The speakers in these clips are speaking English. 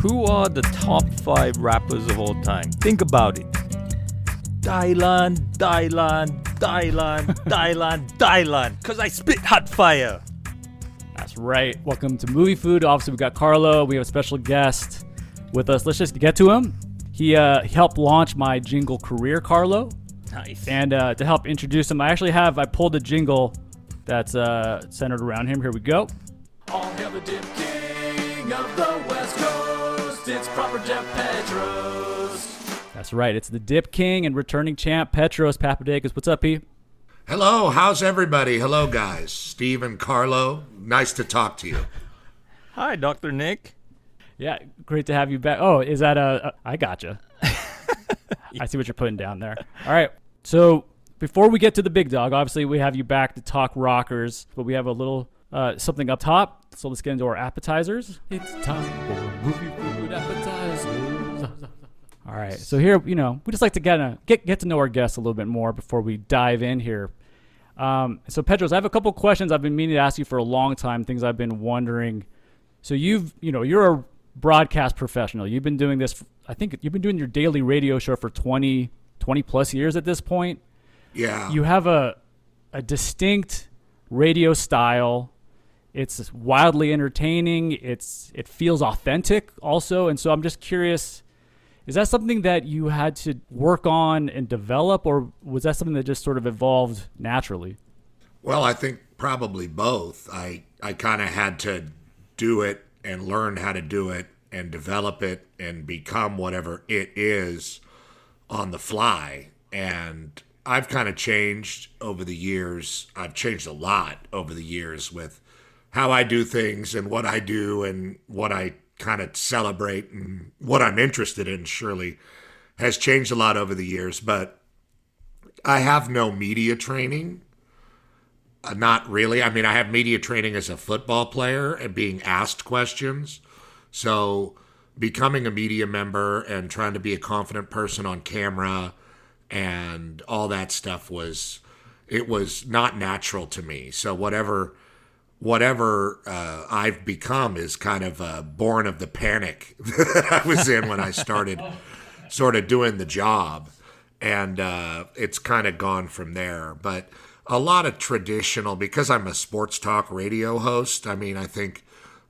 Who are the top five rappers of all time? Think about it. Dylan, Dylan, Dylan, Dylan, Dylan. Because I spit hot fire. That's right. Welcome to Movie Food. Obviously, we've got Carlo. We have a special guest with us. Let's just get to him. He uh, helped launch my jingle career, Carlo. Nice. And uh, to help introduce him, I actually have I pulled a jingle that's uh, centered around him. Here we go. All hail the dip king of the West Coast. It's proper Jeff Petros. That's right. It's the Dip King and returning champ Petros Papadakis. What's up, P? Hello, how's everybody? Hello, guys. Steve and Carlo, nice to talk to you. Hi, Dr. Nick. Yeah, great to have you back. Oh, is that a? a I gotcha. I see what you're putting down there. All right. So before we get to the big dog, obviously we have you back to talk rockers, but we have a little uh, something up top. So let's get into our appetizers. It's time for movie food appetizers. All right. So here, you know, we just like to get a, get get to know our guests a little bit more before we dive in here. Um, so Petros, I have a couple questions I've been meaning to ask you for a long time. Things I've been wondering. So you've, you know, you're a broadcast professional. You've been doing this. I think you've been doing your daily radio show for 20, 20 plus years at this point. Yeah. You have a a distinct radio style. It's wildly entertaining. It's it feels authentic also, and so I'm just curious. Is that something that you had to work on and develop, or was that something that just sort of evolved naturally? well, I think probably both. I I kind of had to do it and learn how to do it and develop it and become whatever it is on the fly. And I've kind of changed over the years. I've changed a lot over the years with how I do things and what I do and what I kind of celebrate and what I'm interested in, surely has changed a lot over the years. But I have no media training. Uh, not really. I mean, I have media training as a football player and being asked questions. So, becoming a media member and trying to be a confident person on camera and all that stuff was it was not natural to me. So whatever whatever uh, I've become is kind of uh, born of the panic that I was in when I started sort of doing the job, and uh, it's kind of gone from there. But a lot of traditional because I'm a sports talk radio host. I mean, I think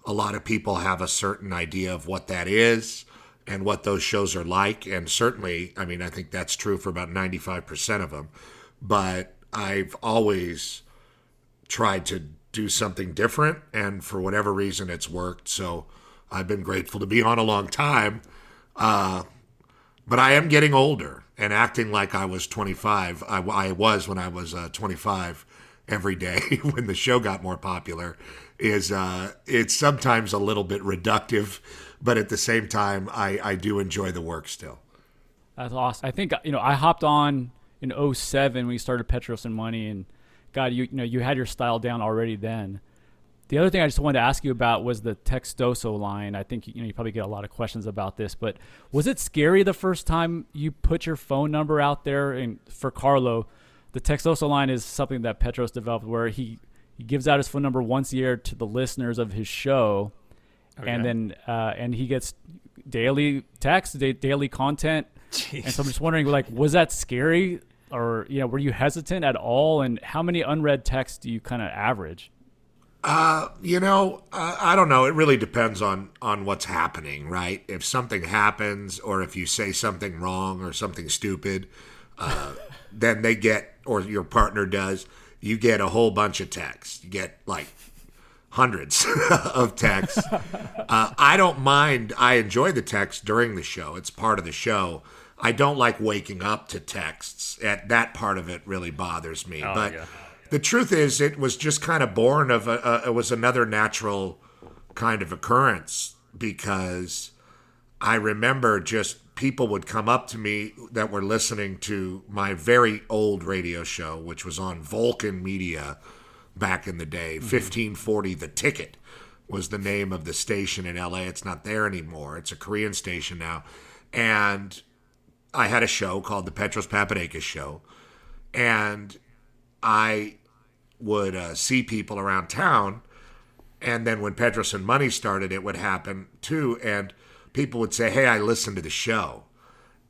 a lot of people have a certain idea of what that is and what those shows are like. And certainly, I mean, I think that's true for about 95% of them. But I've always tried to do something different. And for whatever reason, it's worked. So I've been grateful to be on a long time. Uh, but I am getting older and acting like I was 25. I, I was when I was uh, 25 every day when the show got more popular is uh, it's sometimes a little bit reductive, but at the same time, I, I do enjoy the work still. That's awesome. I think you know I hopped on in 07 when you started Petros and Money, and God, you you know you had your style down already then. The other thing I just wanted to ask you about was the Textoso line. I think you know you probably get a lot of questions about this, but was it scary the first time you put your phone number out there? And for Carlo, the Textoso line is something that Petros developed, where he he gives out his phone number once a year to the listeners of his show, and then uh, and he gets daily text, da- daily content. And so I'm just wondering, like, was that scary, or you know, were you hesitant at all? And how many unread texts do you kind of average? You know, uh, I don't know. It really depends on on what's happening, right? If something happens, or if you say something wrong or something stupid, uh, then they get, or your partner does, you get a whole bunch of texts. You get like hundreds of texts. Uh, I don't mind. I enjoy the text during the show. It's part of the show. I don't like waking up to texts. At that part of it really bothers me. Oh, but yeah. the truth is, it was just kind of born of a, a. It was another natural kind of occurrence because I remember just people would come up to me that were listening to my very old radio show, which was on Vulcan Media back in the day. Mm-hmm. 1540 The Ticket was the name of the station in LA. It's not there anymore. It's a Korean station now. And I had a show called The Petros Papadakis Show. And I would uh, see people around town. And then when Petros and Money started, it would happen too. And people would say, "Hey, I listened to the show."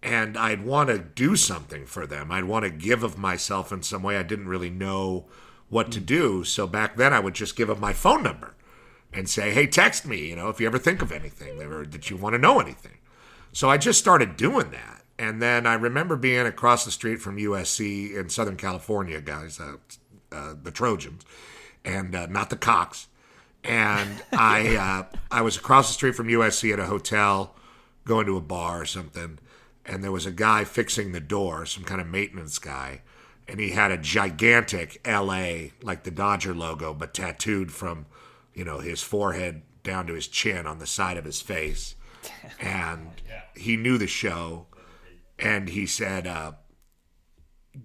And I'd want to do something for them. I'd want to give of myself in some way. I didn't really know what to do. So back then, I would just give them my phone number and say, "Hey, text me, you know, if you ever think of anything or that you want to know anything." So I just started doing that, and then I remember being across the street from USC in Southern California, guys, uh, uh, the Trojans, and uh, not the Cox. And I uh, I was across the street from USC at a hotel, going to a bar or something, and there was a guy fixing the door, some kind of maintenance guy, and he had a gigantic LA like the Dodger logo, but tattooed from, you know, his forehead down to his chin on the side of his face, and he knew the show, and he said, uh,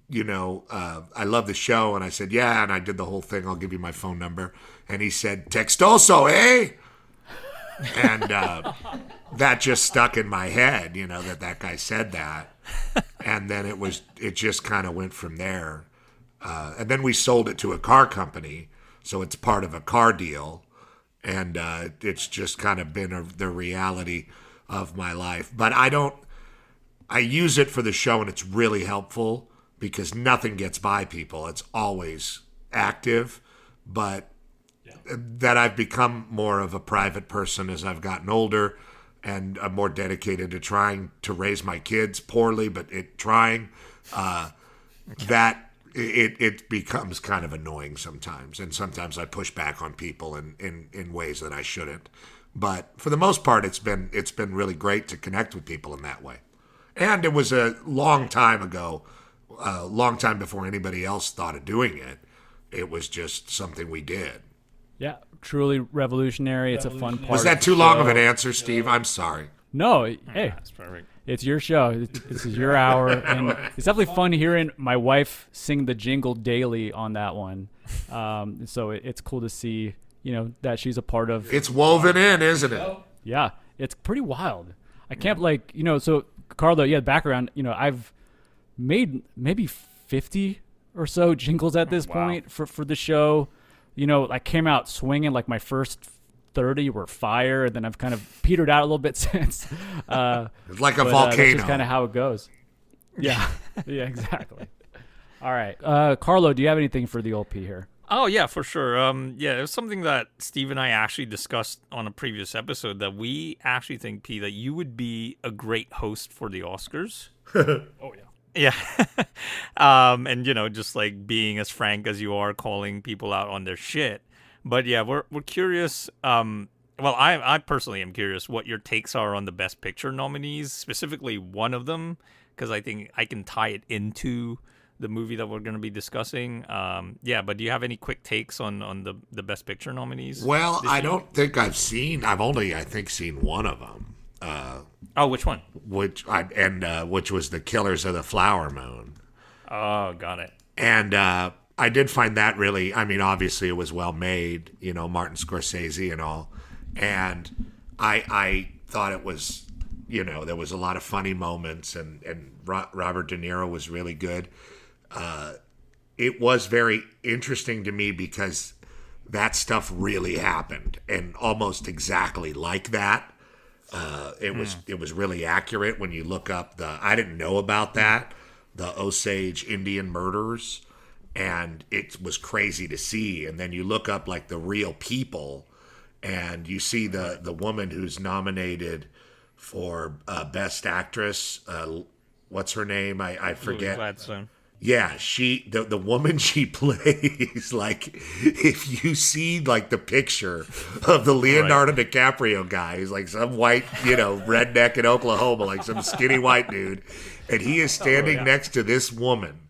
you know, uh, I love the show, and I said, yeah, and I did the whole thing. I'll give you my phone number, and he said, text also, eh? And uh, that just stuck in my head, you know, that that guy said that, and then it was it just kind of went from there, uh, and then we sold it to a car company, so it's part of a car deal, and uh, it's just kind of been a, the reality of my life. But I don't. I use it for the show, and it's really helpful because nothing gets by people. It's always active, but that I've become more of a private person as I've gotten older, and I'm more dedicated to trying to raise my kids poorly, but it trying. Uh, that it it becomes kind of annoying sometimes, and sometimes I push back on people in, in, in ways that I shouldn't. But for the most part, it's been it's been really great to connect with people in that way. And it was a long time ago, a long time before anybody else thought of doing it. It was just something we did. Yeah, truly revolutionary. It's a fun part. Was that too long of an answer, Steve? I'm sorry. No, hey, That's perfect. it's your show. It's- This is your hour, and it's definitely fun hearing my wife sing the jingle daily on that one. Um, so it, it's cool to see, you know, that she's a part of. It's woven in, isn't it? Yeah, it's pretty wild. I can't like you know. So Carlo, yeah, background. You know, I've made maybe fifty or so jingles at this point for for the show. You know, I came out swinging. Like my first thirty were fire, and then I've kind of petered out a little bit since. Uh, It's like a but, uh, that's volcano. just kind of how it goes. Yeah, yeah, exactly. All right, uh, Carlo, do you have anything for the old P here? Oh yeah, for sure. Um, yeah, it was something that Steve and I actually discussed on a previous episode that we actually think P that you would be a great host for the Oscars. Oh yeah. Yeah. um, and you know, just like being as frank as you are, calling people out on their shit. But yeah, we're we're curious. Um, well, I I personally am curious what your takes are on the Best Picture nominees, specifically one of them, because I think I can tie it into the movie that we're going to be discussing. Um, yeah, but do you have any quick takes on on the the Best Picture nominees? Well, I year? don't think I've seen. I've only, I think, seen one of them, uh, Oh, which one? which I and uh, which was the Killers of the Flower Moon. Oh, got it. and uh, I did find that really. I mean, obviously, it was well made. You know, Martin Scorsese and all, and I I thought it was, you know, there was a lot of funny moments, and and Robert De Niro was really good. Uh, it was very interesting to me because that stuff really happened, and almost exactly like that. Uh, it was it was really accurate when you look up the. I didn't know about that the Osage Indian murders, and it was crazy to see. And then you look up like the real people, and you see the the woman who's nominated for uh, best actress. Uh, what's her name? I, I forget. Gladstone. Yeah, she the the woman she plays like if you see like the picture of the Leonardo DiCaprio guy, he's like some white, you know, redneck in Oklahoma, like some skinny white dude, and he is oh, standing next to this woman,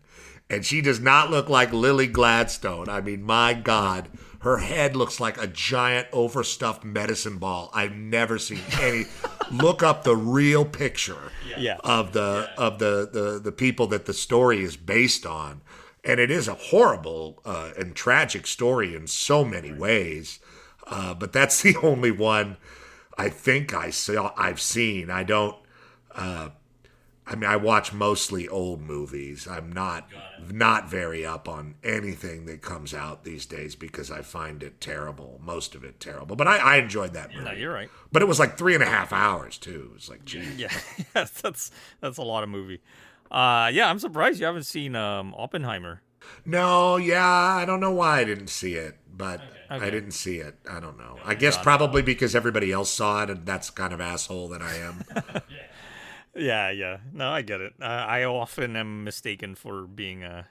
and she does not look like Lily Gladstone. I mean, my God, her head looks like a giant overstuffed medicine ball. I've never seen any. Look up the real picture Yeah. of the of the, the the people that the story is based on, and it is a horrible uh, and tragic story in so many ways. Uh, but that's the only one I think I saw I've seen. I don't. Uh, I mean, I watch mostly old movies. I'm not not very up on anything that comes out these days because I find it terrible. Most of it terrible. But I, I enjoyed that movie. No, you're right. But it was like three and a half hours too. It was like, geez. Yeah, yes, that's that's a lot of movie. Uh, yeah, I'm surprised you haven't seen um Oppenheimer. No, yeah, I don't know why I didn't see it, but I Okay. didn't see it. I don't know. I guess probably because everybody else saw it, and that's kind of asshole that I am. Yeah, yeah. Yeah. No, I get it. Uh, I often am mistaken for being a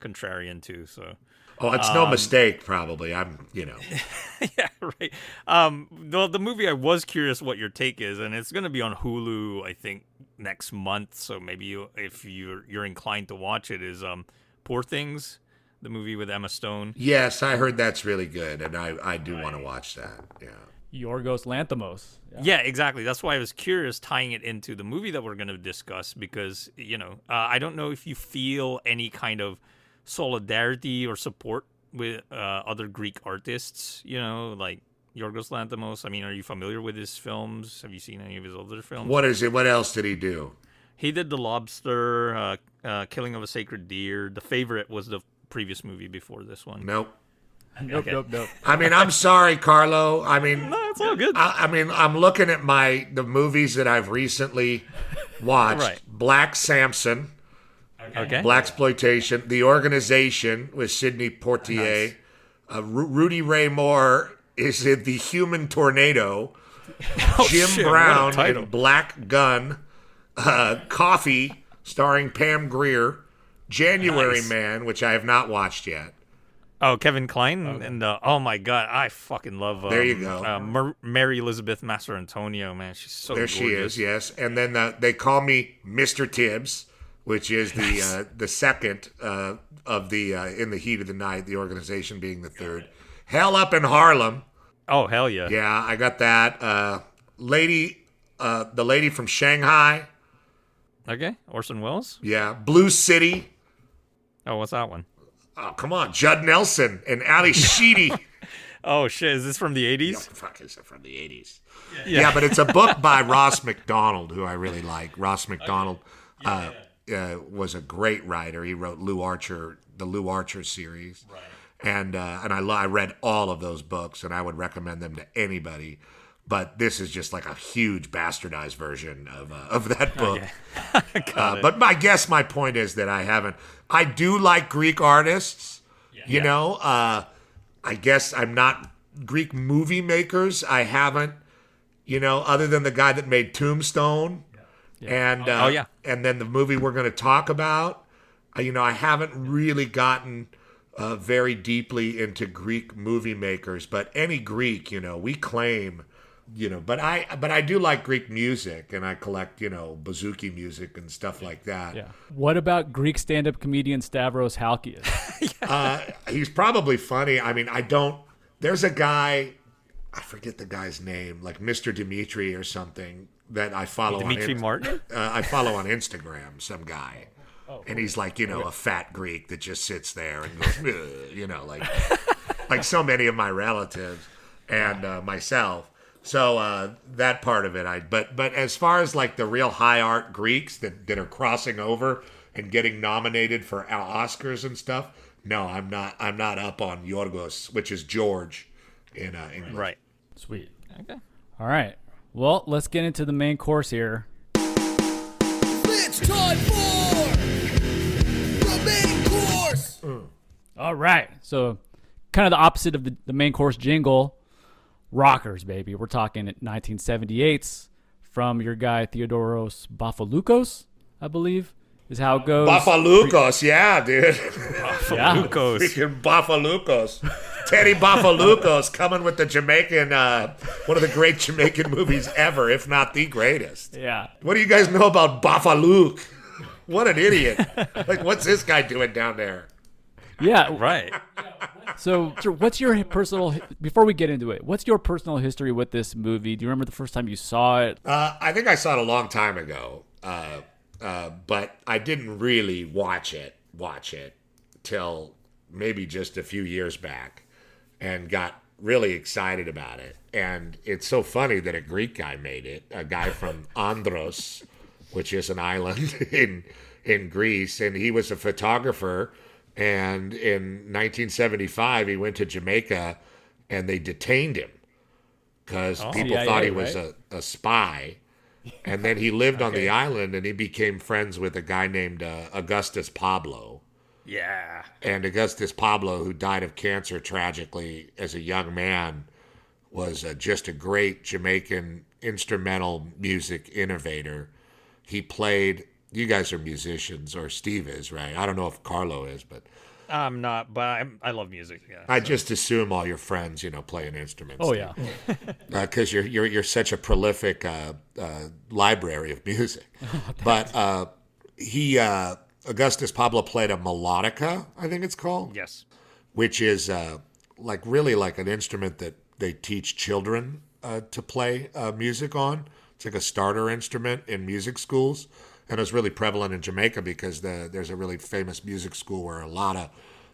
contrarian too. So. oh, it's no mistake. Probably, I'm. You know, yeah, right. Um, the the movie I was curious what your take is, and it's gonna be on Hulu, I think, next month. So maybe you, if you're you're inclined to watch it, is um, Poor Things, the movie with Emma Stone. yes, I heard that's really good, and I I do want to watch that. Yeah. Yorgos Lanthimos. Yeah. Yeah, exactly. That's why I was curious tying it into the movie that we're going to discuss because, you know, uh, I don't know if you feel any kind of solidarity or support with uh, other Greek artists, you know, like Yorgos Lanthimos. I mean, are you familiar with his films? Have you seen any of his other films? What is it? What else did he do? He did The Lobster, uh, uh, Killing of a Sacred Deer. The Favorite was the previous movie before this one. Nope. Nope, Okay. nope, nope. I mean, I'm sorry, Carlo. I mean, No, it's all good. I, I mean, I'm looking at my the movies that I've recently watched. Right. Black Samson, okay. Blaxploitation, The Organization with Sidney Poitier, uh, Ru- Rudy Ray Moore is in The Human Tornado, Jim Oh, shit, Brown in Black Gun, uh, Coffy starring Pam Grier, January Nice. Man, which I have not watched yet. Oh, Kevin Kline and uh, oh my god, I fucking love. Um, There you go. Uh, Mar- Mary Elizabeth Mastrantonio, man, she's so There she is, yes. And then uh, they call me Mr. Tibbs, which is the uh, the second uh, of the uh, in the heat of the night. The organization being the third. Hell up in Harlem. Oh hell yeah. Yeah, I got that. Uh, lady, uh, the lady from Shanghai. Okay, Orson Welles. Yeah, Blue City. Oh, what's that one? Oh, come on, Judd Nelson and Ally Sheedy. Oh shit, is this from the What eighties? the fuck is it from the eighties? Yeah. but it's a book by Ross Macdonald, who I really like. Ross Macdonald uh, uh, was a great writer. He wrote Lew Archer, the Lew Archer series, right. and uh, and I lo- I read all of those books, and I would recommend them to anybody. But this is just like a huge bastardized version of uh, of that book. Uh, but I guess my point is that I haven't. I do like Greek artists. You know, uh, I guess I'm not Greek movie makers. I haven't. You know, other than the guy that made Tombstone, and uh, Oh, yeah. and then the movie we're going to talk about. Uh, you know, I haven't really gotten uh, very deeply into Greek movie makers, but any Greek, you know, we claim, you know, but I but I do like Greek music, and I collect, you know, bouzouki music and stuff like that. Yeah. What about Greek stand-up comedian Stavros Halkias? Uh, he's probably funny. I mean, I don't. There's a guy, I forget the guy's name, like Mr. Dimitri or something that I follow. Dimitri on In- Martin. Uh, I follow on Instagram some guy, and he's like, you know, a fat Greek that just sits there and goes, you know, like like so many of my relatives and uh, myself. So uh, that part of it, I but but as far as like the real high art Greeks that that are crossing over and getting nominated for Oscars and stuff, no, I'm not. I'm not up on Yorgos, which is George in uh, English. Right. Sweet. Okay. All right. Well, let's get into the main course here. It's time for the main course. All right. So, kind of the opposite of the, the main course jingle rockers, baby. We're talking 1978s from your guy Theodoros Bafaloukos, I believe, is how it goes. Bafaloukos, yeah, dude. Yeah. Lucas. Freaking Bafaloukos. Teddy Bafaloukos coming with the Jamaican, uh, one of the great Jamaican movies ever, if not the greatest. Yeah. What do you guys know about Bafaluk? What an idiot. like, what's this guy doing down there? Yeah. Right. So, so what's your personal, before we get into it, what's your personal history with this movie? Do you remember the first time you saw it? Uh, I think I saw it a long time ago, uh, uh, but I didn't really watch it, watch it till maybe just a few years back, and got really excited about it. And it's so funny that a Greek guy made it, a guy from Andros, which is an island in in Greece, and he was a photographer. And in 1975, he went to Jamaica, and they detained him because people CIA, thought he was right? a, a spy. And then he lived on the island, and he became friends with a guy named uh, Augustus Pablo. Yeah. And Augustus Pablo, who died of cancer tragically as a young man, was uh, just a great Jamaican instrumental music innovator. He played. You guys are musicians, or Steve is, right? I don't know if Carlo is, but I'm not, but I'm, I love music. Yeah. I just assume all your friends, you know, play an instrument. Oh yeah. because you're you're you're such a prolific uh, uh, library of music. but uh, he uh, Augustus Pablo played a melodica, I think it's called, yes. which is uh, like really like an instrument that they teach children uh, to play uh, music on. It's like a starter instrument in music schools, and it's really prevalent in Jamaica because the, there's a really famous music school where a lot of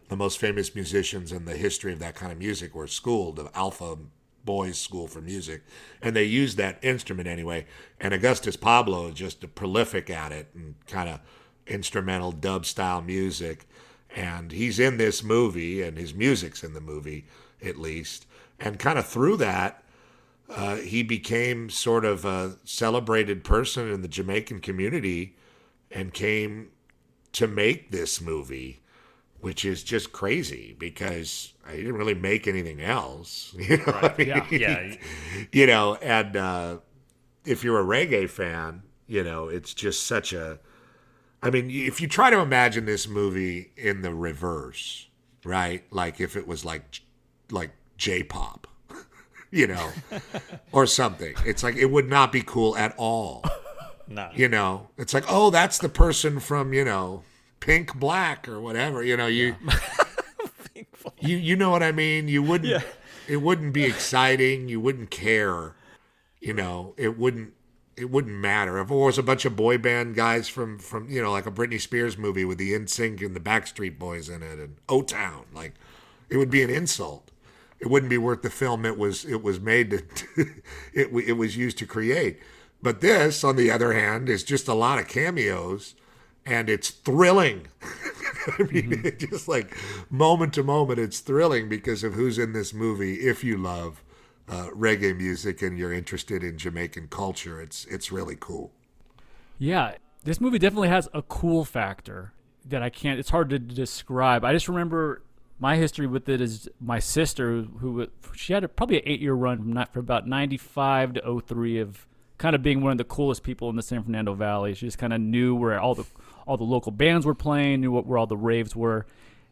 the most famous musicians in the history of that kind of music were schooled, the Alpha Boys School for Music, and they used that instrument anyway. And Augustus Pablo is just prolific at it and kind of instrumental dub style music. And he's in this movie, and his music's in the movie at least. And kind of through that, uh, he became sort of a celebrated person in the Jamaican community and came to make this movie, which is just crazy because I didn't really make anything else. You know, what I mean? Yeah. Yeah. you know, and uh, if you're a reggae fan, you know, it's just such a. I mean, if you try to imagine this movie in the reverse, right? Like if it was like, like J-pop, you know, or something. It's like it would not be cool at all. No. You know, it's like, oh, that's the person from you know, Pink Black or whatever. You know, you you you know what I mean. You wouldn't. It wouldn't be exciting. You wouldn't care. You know, it wouldn't. It wouldn't matter if it was a bunch of boy band guys from from you know like a Britney Spears movie with the NSYNC and the Backstreet Boys in it and O Town. Like, it would be an insult. It wouldn't be worth the film it was it was made to it it was used to create. But this, on the other hand, is just a lot of cameos, and it's thrilling. I mean, it just like moment to moment, it's thrilling because of who's in this movie. If you love uh, reggae music and you're interested in Jamaican culture, it's it's really cool. Yeah, this movie definitely has a cool factor that I can't. It's hard to describe. I just remember my history with it is my sister, who she had a, probably an eight-year run from not for about '95 to 03 of kind of being one of the coolest people in the San Fernando Valley. She just kind of knew where all the all the local bands were playing, knew what, where all the raves were,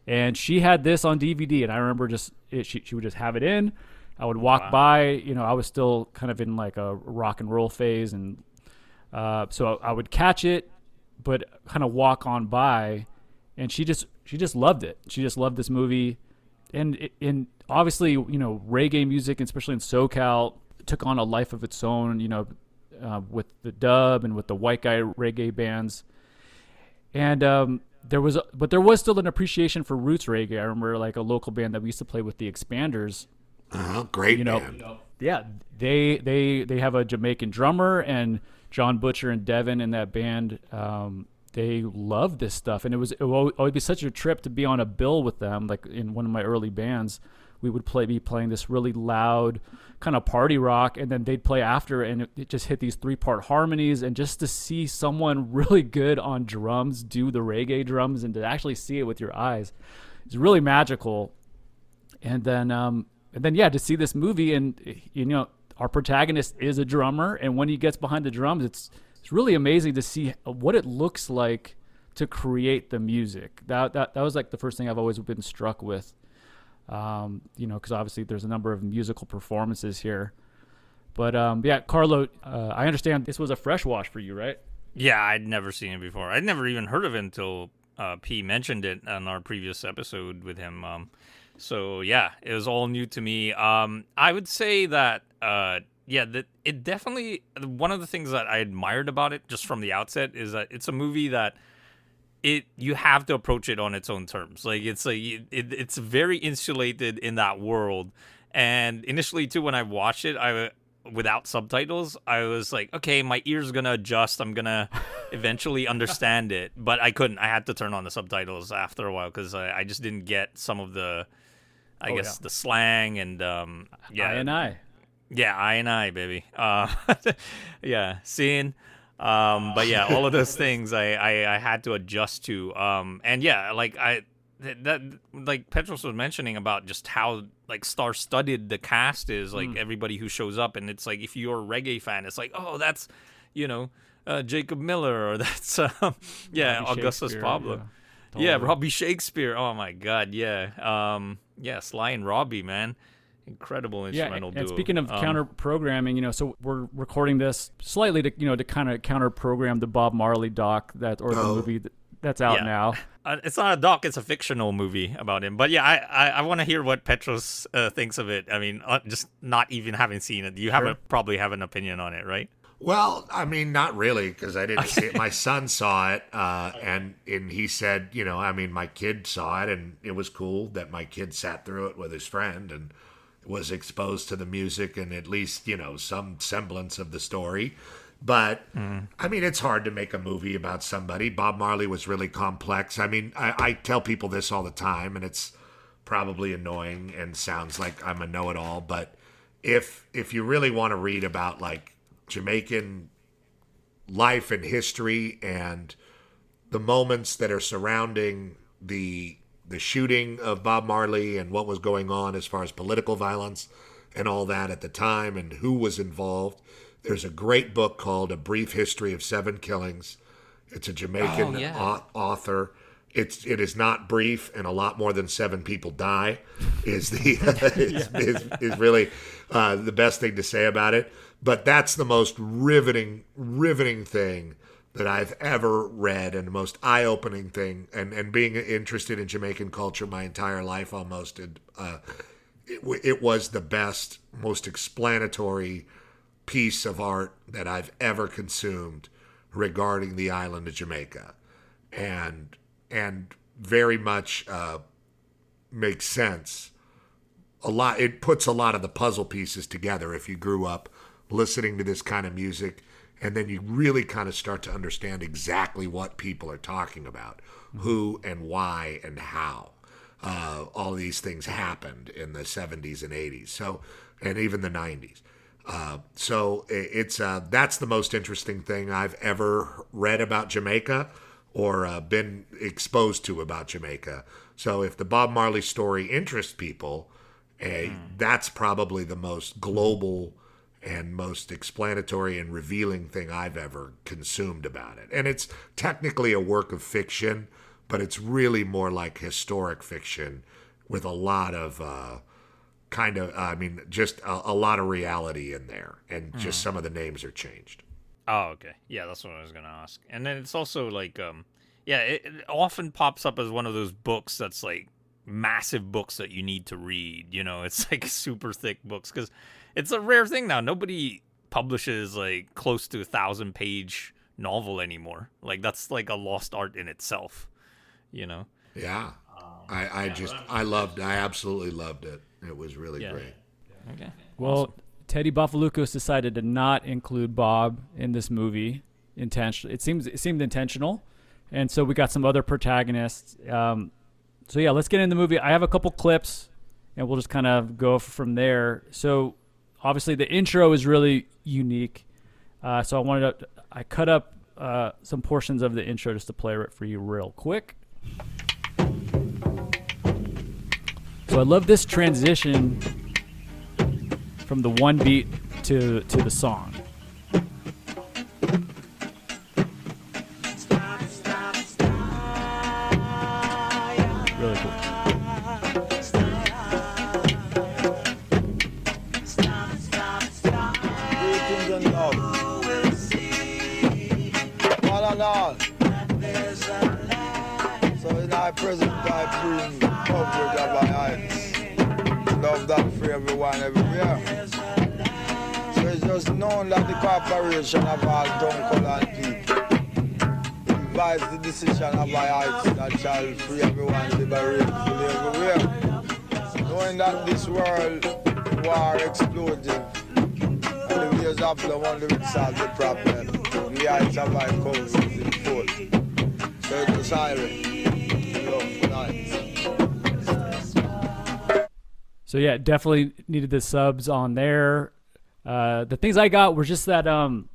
and she had this on DVD. And I remember just it, she she would just have it in. I would walk by, you know, I was still kind of in like a rock and roll phase, and uh, so I would catch it, but kind of walk on by, and she just she just loved it. She just loved this movie, and and obviously you know reggae music, especially in SoCal, took on a life of its own. You know, uh, with the dub and with the white guy reggae bands, and um, there was a, but there was still an appreciation for roots reggae. I remember like a local band that we used to play with, the Expanders Uh-huh. Great you know, band. yeah, they they they have a Jamaican drummer and John Butcher and Devin in that band. Um, they love this stuff, and it was it would be such a trip to be on a bill with them. Like in one of my early bands, we would play be playing this really loud kind of party rock, and then they'd play after, and it, it just hit these three part harmonies, and just to see someone really good on drums do the reggae drums, and to actually see it with your eyes, it's really magical and then um and then yeah to see this movie and you know our protagonist is a drummer and when he gets behind the drums it's it's really amazing to see what it looks like to create the music that that, that was like the first thing i've always been struck with um you know because obviously there's a number of musical performances here but um yeah carlo uh, i understand this was a fresh wash for you right Yeah, I'd never seen it before. I'd never even heard of it until uh, P mentioned it on our previous episode with him. Um, so yeah, it was all new to me. Um, I would say that uh, yeah, that it definitely one of the things that I admired about it just from the outset is that it's a movie that it you have to approach it on its own terms. Like it's like it, it, it's very insulated in that world. And initially too, when I watched it, I without subtitles, I was like, okay, my ears gonna adjust. I'm gonna eventually understand it, but I couldn't. I had to turn on the subtitles after a while because I, I just didn't get some of the, I Oh, guess yeah. the slang and um, yeah, I and I. yeah, I and I, baby. Uh, yeah, seeing. Um, but yeah, all of those things I, I, I had to adjust to. Um, and yeah, like I that like Petros was mentioning about just how like star studded the cast is, like everybody who shows up, and it's like if you're a reggae fan, it's like oh that's you know uh, Jacob Miller or that's um, yeah Robbie Augustus Pablo. yeah. Yeah, Robbie Shakespeare. Oh my God, yeah. Um, yeah, Sly and Robbie, man, incredible instrumental Yeah, instrumental and duo. speaking of Um, counter programming, you know, so we're recording this slightly to you know to kind of counter program the Bob Marley doc that or the Oh. movie that, that's out Yeah. now. Uh, it's not a doc; it's a fictional movie about him. But yeah, I I, I want to hear what Petros uh, thinks of it. I mean, uh, just not even having seen it, you have a, probably have an opinion on it, right? Well, I mean, not really, because I didn't see it. My son saw it, uh, and and he said, you know, I mean, my kid saw it, and it was cool that my kid sat through it with his friend and was exposed to the music and at least you know some semblance of the story. But I mean, it's hard to make a movie about somebody. Bob Marley was really complex. I mean, I, I tell people this all the time, and it's probably annoying and sounds like I'm a know-it-all. But if if you really want to read about like Jamaican life and history and the moments that are surrounding the the shooting of Bob Marley and what was going on as far as political violence and all that at the time and who was involved. There's a great book called A Brief History of Seven Killings. It's a Jamaican Oh, yeah. author. It's it is not brief, and a lot more than seven people die. Is the is, is, is really uh, the best thing to say about it. But that's the most riveting riveting thing that I've ever read, and the most eye opening thing. And and being interested in Jamaican culture my entire life almost, and, uh, it, it was the best, most explanatory piece of art that I've ever consumed regarding the island of Jamaica, and and very much uh, makes sense. A lot. It puts a lot of the puzzle pieces together if you grew up listening to this kind of music, and then you really kind of start to understand exactly what people are talking about, who and why and how uh, all these things happened in the 70s and 80s. So, and even the 90s. Uh, so it's uh, that's the most interesting thing I've ever read about Jamaica or uh, been exposed to about Jamaica. So if the Bob Marley story interests people, eh, that's probably the most global and most explanatory and revealing thing I've ever consumed about it. And it's technically a work of fiction, but it's really more like historic fiction with a lot of uh, kind of, I mean, just a, a lot of reality in there, and just some of the names are changed. Oh, okay. Yeah, that's what I was gonna ask. And then it's also like, um, yeah, it, it often pops up as one of those books that's like massive books that you need to read. You know, it's like super thick books because it's a rare thing now. Nobody publishes like close to a thousand page novel anymore. Like that's like a lost art in itself. You know. Yeah. I, I just, I loved, I absolutely loved it. It was really Yeah. great. Okay. Well, Teddy Bafaloukos decided to not include Bob in this movie intentionally. It seems it seemed intentional, and so we got some other protagonists. Um, so yeah, let's get in the movie. I have a couple clips, and we'll just kind of go from there. So obviously the intro is really unique. Uh, so I wanted to I cut up uh, some portions of the intro just to play it for you real quick. So I love this transition from the one beat to to the song. Present I bring coverage of our heights. Love that for everyone everywhere. So it's just known that the corporation of all tongue colored people invites the decision of our heights that shall free everyone liberate fully everywhere. Knowing that this world war explosive and problem only will solve the problem. The heights of my is in full. So it's was siren. Night. So yeah, definitely needed the subs on there. Uh, the things I got were just that um,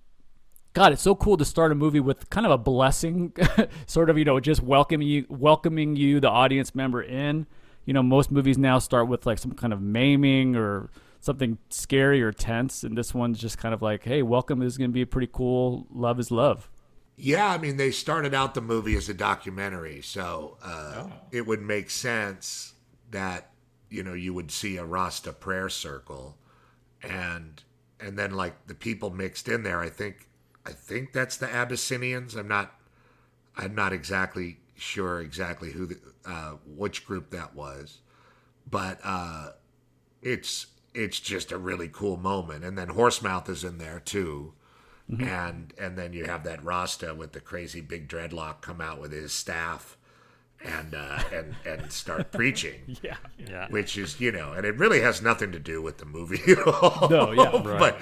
God, it's so cool to start a movie with kind of a blessing, sort of you know just welcoming you, welcoming you, the audience member in. You know, most movies now start with like some kind of maiming or something scary or tense, and this one's just kind of like, hey, welcome this is going to be a pretty cool. Love is love. Yeah, I mean, they started out the movie as a documentary, so uh, it would make sense that you know you would see a Rasta prayer circle, and and then like the people mixed in there. I think I think that's the Abyssinians. I'm not I'm not exactly sure exactly who the, uh, which group that was, but uh, it's it's just a really cool moment. And then Horsemouth is in there too. And and then you have that Rasta with the crazy big dreadlock come out with his staff and uh, and and start preaching. Yeah. Yeah. Which is, you know, and it really has nothing to do with the movie at all. No, yeah, right. But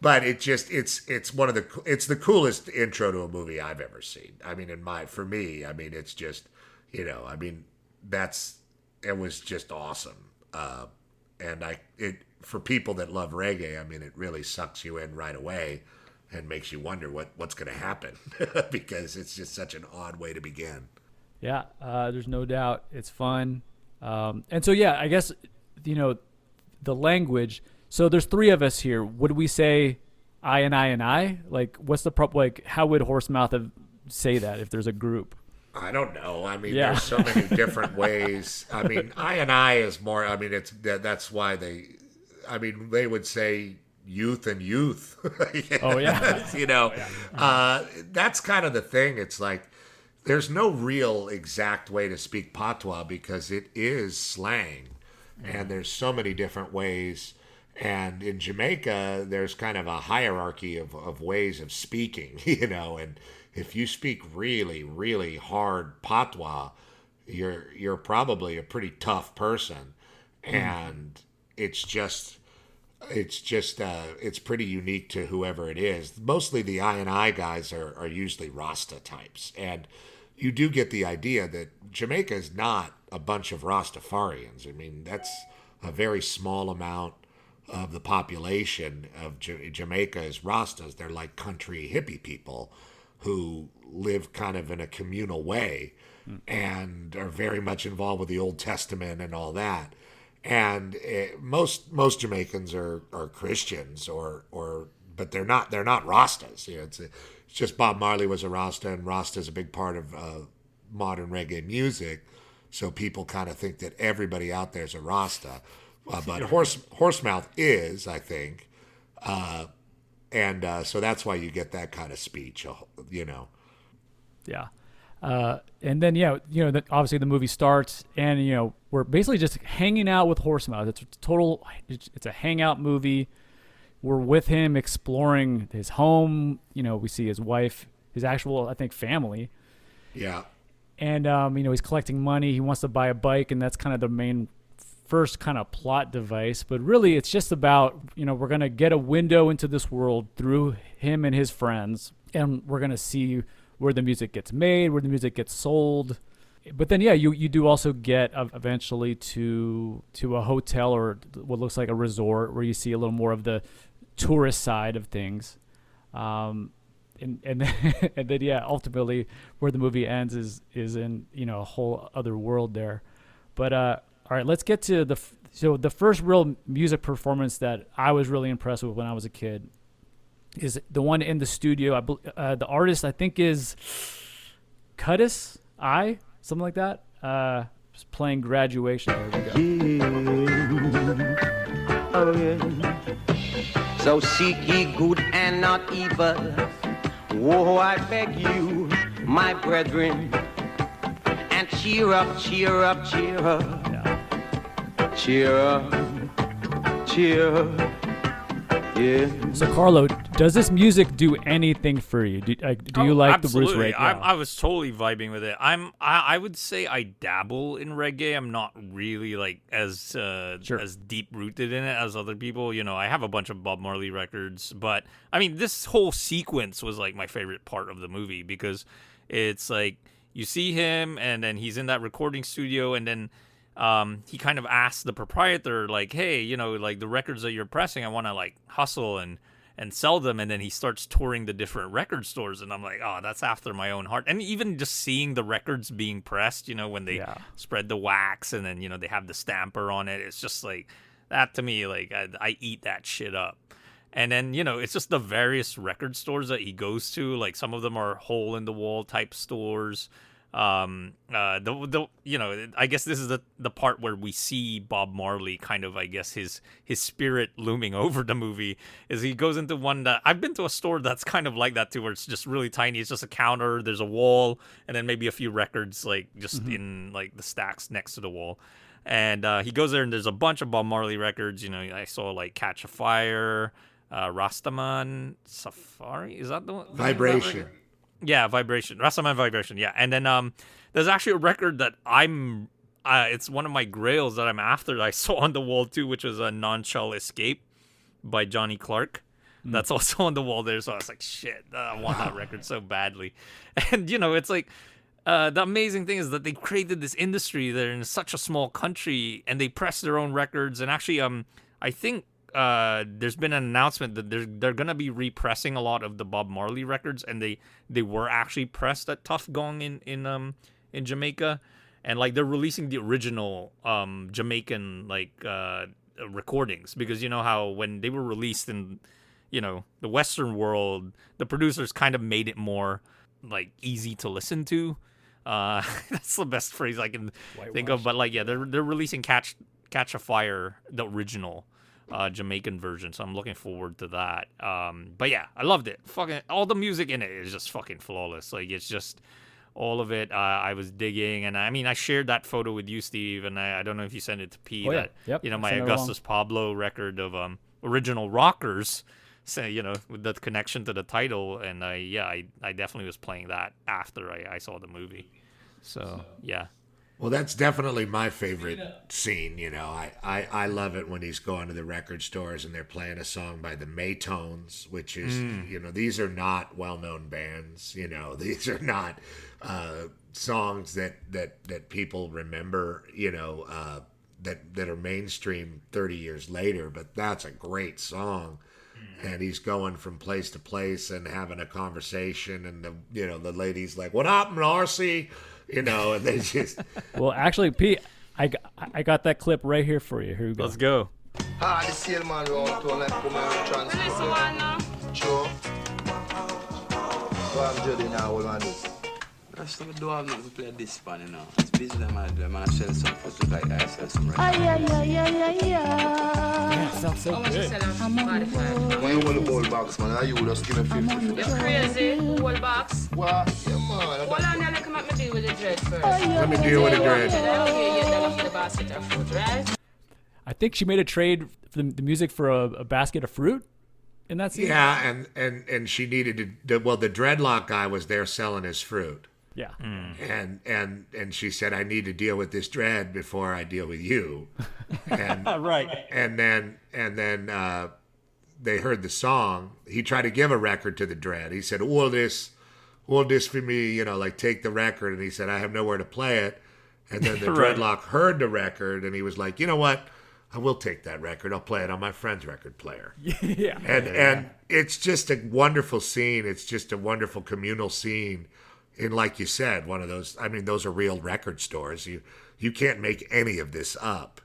but it just it's it's one of the it's the coolest intro to a movie I've ever seen. I mean, in my for me, I mean, it's just you know, I mean, that's it was just awesome. Uh, and I it for people that love reggae, I mean, it really sucks you in right away and makes you wonder what what's going to happen because it's just such an odd way to begin. Yeah, uh, there's no doubt it's fun, um, and so yeah, I guess you know the language. So there's three of us here. Would we say I and I and I? Like, what's the prop? Like, how would Horsemouth have, say that if there's a group? I don't know. I mean, Yeah. there's so many different ways. I mean, I and I is more. I mean, it's that, that's why they. I mean, they would say youth and youth. Oh, yeah. you know, uh, that's kind of the thing. It's like there's no real exact way to speak patois because it is slang, and there's so many different ways. And in Jamaica, there's kind of a hierarchy of, of ways of speaking, you know. And if you speak really, really hard patois, you're you're probably a pretty tough person, and it's just it's just uh, it's pretty unique to whoever it is. Mostly the I and I guys are, are usually Rasta types, and you do get the idea that Jamaica is not a bunch of Rastafarians. I mean, that's a very small amount of the population of J- Jamaica is Rastas. They're like country hippie people who live kind of in a communal way and are very much involved with the Old Testament and all that. And uh, most most Jamaicans are, are Christians or or but they're not they're not Rastas. You know, it's, a, it's just Bob Marley was a Rasta and Rasta is a big part of uh, modern reggae music. So people kind of think that everybody out there is a Rasta, uh, but horse Horsemouth is, I think, uh, and uh, so that's why you get that kind of speech. You know. Yeah. Uh, and then yeah, you know, the, obviously the movie starts, and you know, we're basically just hanging out with Horsemouth. It's a total. It's, it's a hangout movie. We're with him exploring his home. You know, we see his wife, his actual, I think, family, Yeah. and um, you know, he's collecting money. He wants to buy a bike, and that's kind of the main first kind of plot device. But really, it's just about you know, we're gonna get a window into this world through him and his friends, and we're gonna see where the music gets made, where the music gets sold. But then, yeah, you, you do also get eventually to to a hotel or what looks like a resort where you see a little more of the tourist side of things. Um, and and then, and then yeah, ultimately where the movie ends is is in you know a whole other world there. But uh, all right, let's get to the so the first real music performance that I was really impressed with when I was a kid is the one in the studio. I uh, the artist I think is Kiddus I something like that. Uh, just playing graduation. There we go. Oh, yeah. So seek ye good and not evil. Oh, I beg you, my brethren. And cheer up, cheer up, cheer up. Cheer up, cheer up. Yeah. So Carlo, Does this music do anything for you? Do, like, do you Oh, like the absolutely. Bruce Ray? I. I was totally vibing with it. I'm. I, I would say I dabble in reggae. I'm not really like as uh, Sure. as deep rooted in it as other people. You know, I have a bunch of Bob Marley records, but I mean, this whole sequence was like my favorite part of the movie because it's like you see him and then he's in that recording studio and then um, he kind of asks the proprietor like, "Hey, you know, like the records that you're pressing, I want to like hustle and." And sell them and then he starts touring the different record stores and i'm like oh that's after my own heart. And even just seeing the records being pressed you know when they Yeah. spread the wax and then you know they have the stamper on it it's just like that to me like i, I eat that shit up. And then you know it's just the various record stores that he goes to like some of them are hole in the wall type stores um uh the, the you know i guess this is the the part where we see bob marley kind of i guess his his spirit looming over the movie is he goes into one that i've been to a store that's kind of like that too where it's just really tiny it's just a counter there's a wall and then maybe a few records like just in like the stacks next to the wall and uh, he goes there and there's a bunch of Bob Marley records. You know, I saw like Catch a Fire, uh, Rastaman Safari. Is that the one? the that Vibration. Yeah, Vibration. Rastaman Vibration. Yeah, and then um, there's actually a record that I'm. Uh, it's one of my grails that I'm after. That I saw on the wall too, which was a None Shall Escape by Johnny Clarke. That's also on the wall there. So I was like, shit, uh, I want that record so badly. And you know, it's like uh, the amazing thing is that they created this industry. They're in such a small country, and they press their own records. And actually, um, I think uh, there's been an announcement that they're they're gonna be repressing a lot of the Bob Marley records, and they they were actually pressed at Tuff Gong in in um in Jamaica, and like they're releasing the original um Jamaican like uh recordings because you know how when they were released in you know the Western world, the producers kind of made it more like easy to listen to. Uh, that's the best phrase I can think of. But like, yeah, they're they're releasing Catch Catch a Fire, the original uh, Jamaican version. So I'm looking forward to that. Um, but yeah, I loved it. Fucking all the music in it is just fucking flawless. Like it's just all of it. Uh, I was digging, and I mean, I shared that photo with you, Steve, and I, I don't know if you sent it to P. Oh, yeah. that, Yep, You know, my. Augustus Pablo record of um original rockers. So, you know, with the connection to the title, and I yeah, I, I definitely was playing that after I, I saw the movie. So yeah, Well, that's definitely my favorite scene. You know, I, I, I love it when he's going to the record stores and they're playing a song by the Maytones, which is, you know, these are not well known bands. You know, these are not uh, songs that, that, that people remember, you know, uh, that, that are mainstream 30 years later. But that's a great song. And he's going from place to place and having a conversation, and the you know the lady's like, "What happened, RC?" You know, and they just well, actually, Pete, I, got- I got that clip right here for you. Here we go. let's go. Ah, the salesman round town like come and transport. Sure. What I'm judging now, what man this? Rest of the do have nothing to play this span, you know. It's busy them I do. I'm gonna sell some food just like I sell some records. Yeah, sounds so good. When you hold the ball box, man, how you just give me 50 You're crazy. Whole box. What? Yeah, man. Hold on, now come at me deal with the dread first. let me deal with the dread. Okay, you dollar for the basket of? I think she made a trade for the, the music for a, a basket of fruit in that scene. Yeah, and and and she needed to. Well, the dreadlock guy was there selling his fruit, Yeah. and and and she said, "I need to deal with this dread before I deal with you." And Right. and then and then uh, they heard the song. He tried to give a record to the dread. He said, "All this, all this for me," you know, like take the record. And he said, "I have nowhere to play it." And then the Right. dreadlock heard the record, and he was like, "You know what? I will take that record. I'll play it on my friend's record player." yeah. and and it's just a wonderful scene. It's just a wonderful communal scene. And like you said, one of those. I mean, those are real record stores. You you can't make any of this up.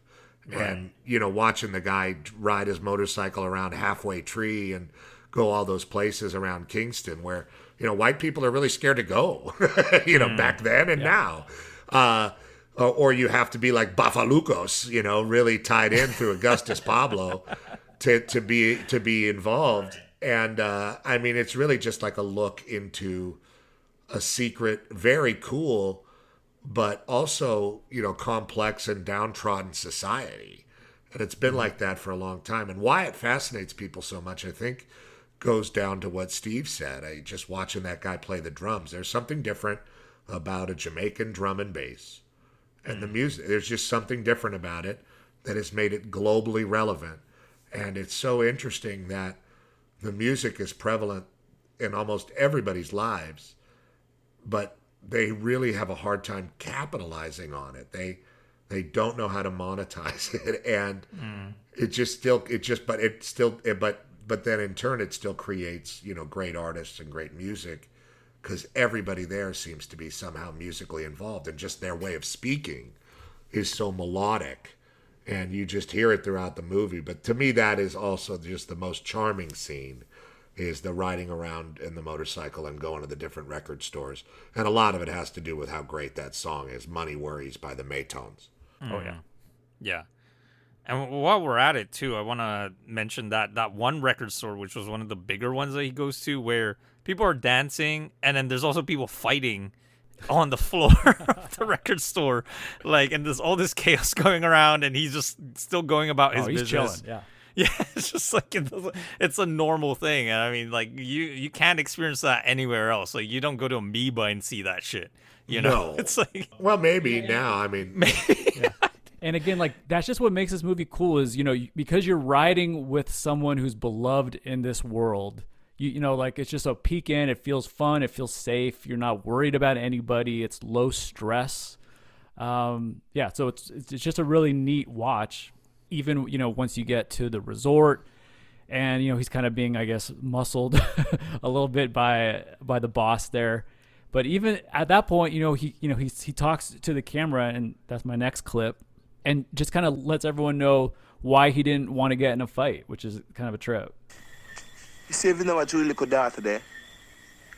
And you know, watching the guy ride his motorcycle around Half Way Tree and go all those places around Kingston where you know white people are really scared to go. you know, back then and now. Uh, or, or you have to be like Bafaloukos, you know, really tied in through Augustus Pablo to, to be to be involved. And uh, I mean, it's really just like a look into a secret, very cool, but also you know complex and downtrodden society. And it's been mm-hmm. like that for a long time. And why it fascinates people so much, I think, goes down to what Steve said. I just watching that guy play the drums. There's something different about a Jamaican drum and bass, and the mm-hmm. music. There's just something different about it that has made it globally relevant. And it's so interesting that the music is prevalent in almost everybody's lives, but they really have a hard time capitalizing on it. They they don't know how to monetize it, and mm. it just still it just but it still it, but but then in turn it still creates you know great artists and great music because everybody there seems to be somehow musically involved, and just their way of speaking is so melodic and you just hear it throughout the movie. But to me, that is also just the most charming scene is the riding around in the motorcycle and going to the different record stores. And a lot of it has to do with how great that song is, Money Worries by the Maytones. Oh mm. yeah, yeah. And while we're at it too, I want to mention that that one record store, which was one of the bigger ones that he goes to, where people are dancing, and then there's also people fighting on the floor of the record store, like, and there's all this chaos going around, and he's just still going about oh, his Oh, he's business. chilling. Yeah. Yeah, it's just like it's, it's a normal thing. And I mean, like you you can't experience that anywhere else. Like you don't go to Amoeba and see that shit. You know, No. it's like Well, maybe now. I mean, And again, like that's just what makes this movie cool is you know because you're riding with someone who's beloved in this world. You you know like it's just a peek in. It feels fun. It feels safe. You're not worried about anybody. It's low stress. Um, yeah, so it's it's just a really neat watch. Even you know once you get to the resort, and you know he's kind of being I guess muscled a little bit by by the boss there. But even at that point, you know he you know he he talks to the camera, and that's my next clip, and just kind of lets everyone know why he didn't want to get in a fight, which is kind of a trip. You see, if you never truly little daughter there,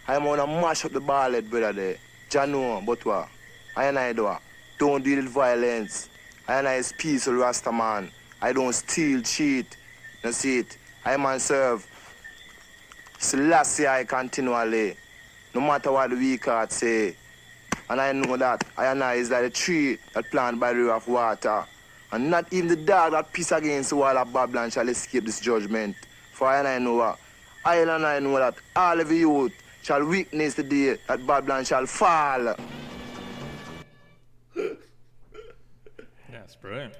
I'm gonna mash up the ball head, brother there. Jano, but what? I and I do don't deal with violence. I and I is peaceful Rasta man. I don't steal, cheat. You see it? I serve. Selassie I continually. No matter what the weak heart say. And I know that I and I is like a tree that planted by the river of water. And not even the dog that piss against the wall of Babylon shall escape this judgment. For I and I know what? I and I know that all of you shall witness the day that Babylon shall fall. it's brilliant.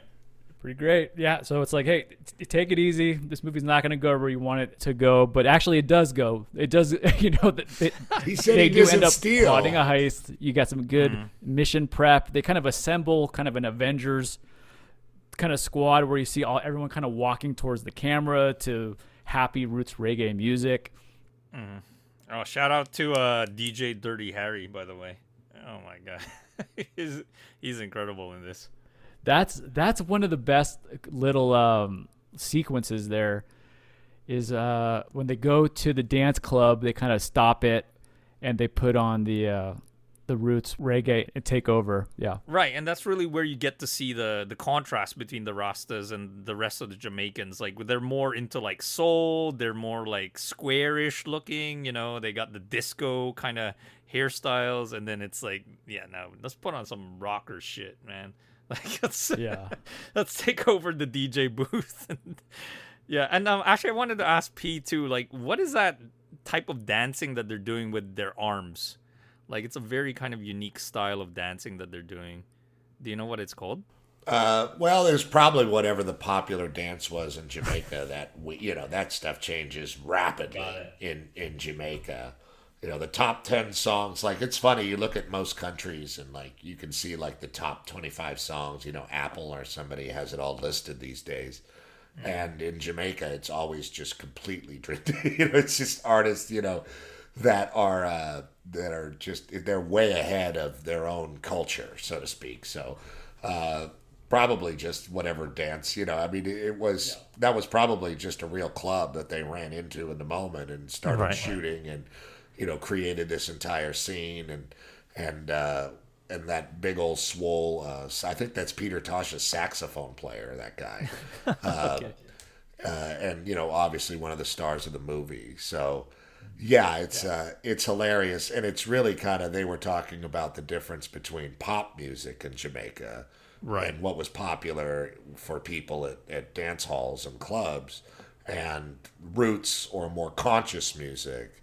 Pretty great. Yeah. So it's like, hey, t- take it easy. This movie's not going to go where you want it to go, but actually, it does go. It does. You know, th- they, He said they he do end up steal. plotting a heist. You got some good mission prep. They kind of assemble kind of an Avengers kind of squad where you see all everyone kind of walking towards the camera to happy roots reggae music. Oh, shout out to uh, DJ Dirty Harry, by the way. Oh my god, he's he's incredible in this. That's that's one of the best little um, sequences. There is uh, when they go to the dance club, they kind of stop it and they put on the uh, the roots reggae and take over. Yeah, Right, and that's really where you get to see the the contrast between the Rastas and the rest of the Jamaicans. Like they're more into like soul, they're more like squarish looking. You know, they got the disco kind of hairstyles, and then it's like, yeah, no, let's put on some rocker shit, man. Like let's Yeah. let's take over the DJ booth. And, yeah, and um, actually, I wanted to ask P too. Like, what is that type of dancing that they're doing with their arms? Like, it's a very kind of unique style of dancing that they're doing. Do you know what it's called? Uh, well, there's probably whatever the popular dance was in Jamaica. that we, you know, that stuff changes rapidly in in Jamaica. You know, the top ten songs. Like it's funny. You look at most countries, and like you can see like the top twenty five songs. You know, Apple or somebody has it all listed these days. And in Jamaica, it's always just completely you know, it's just artists. You know, that are uh, that are just they're way ahead of their own culture, so to speak. So. Uh, probably just whatever dance you know i mean it was that was probably just a real club that they ran into in the moment and started Right. shooting and you know created this entire scene and and uh and that big old swole uh i think that's peter tosh's saxophone player that guy. Uh, uh, and you know obviously one of the stars of the movie. So yeah it's uh it's hilarious. And it's really kind of they were talking about the difference between pop music in jamaica Right. and what was popular for people at, at dance halls and clubs and roots or more conscious music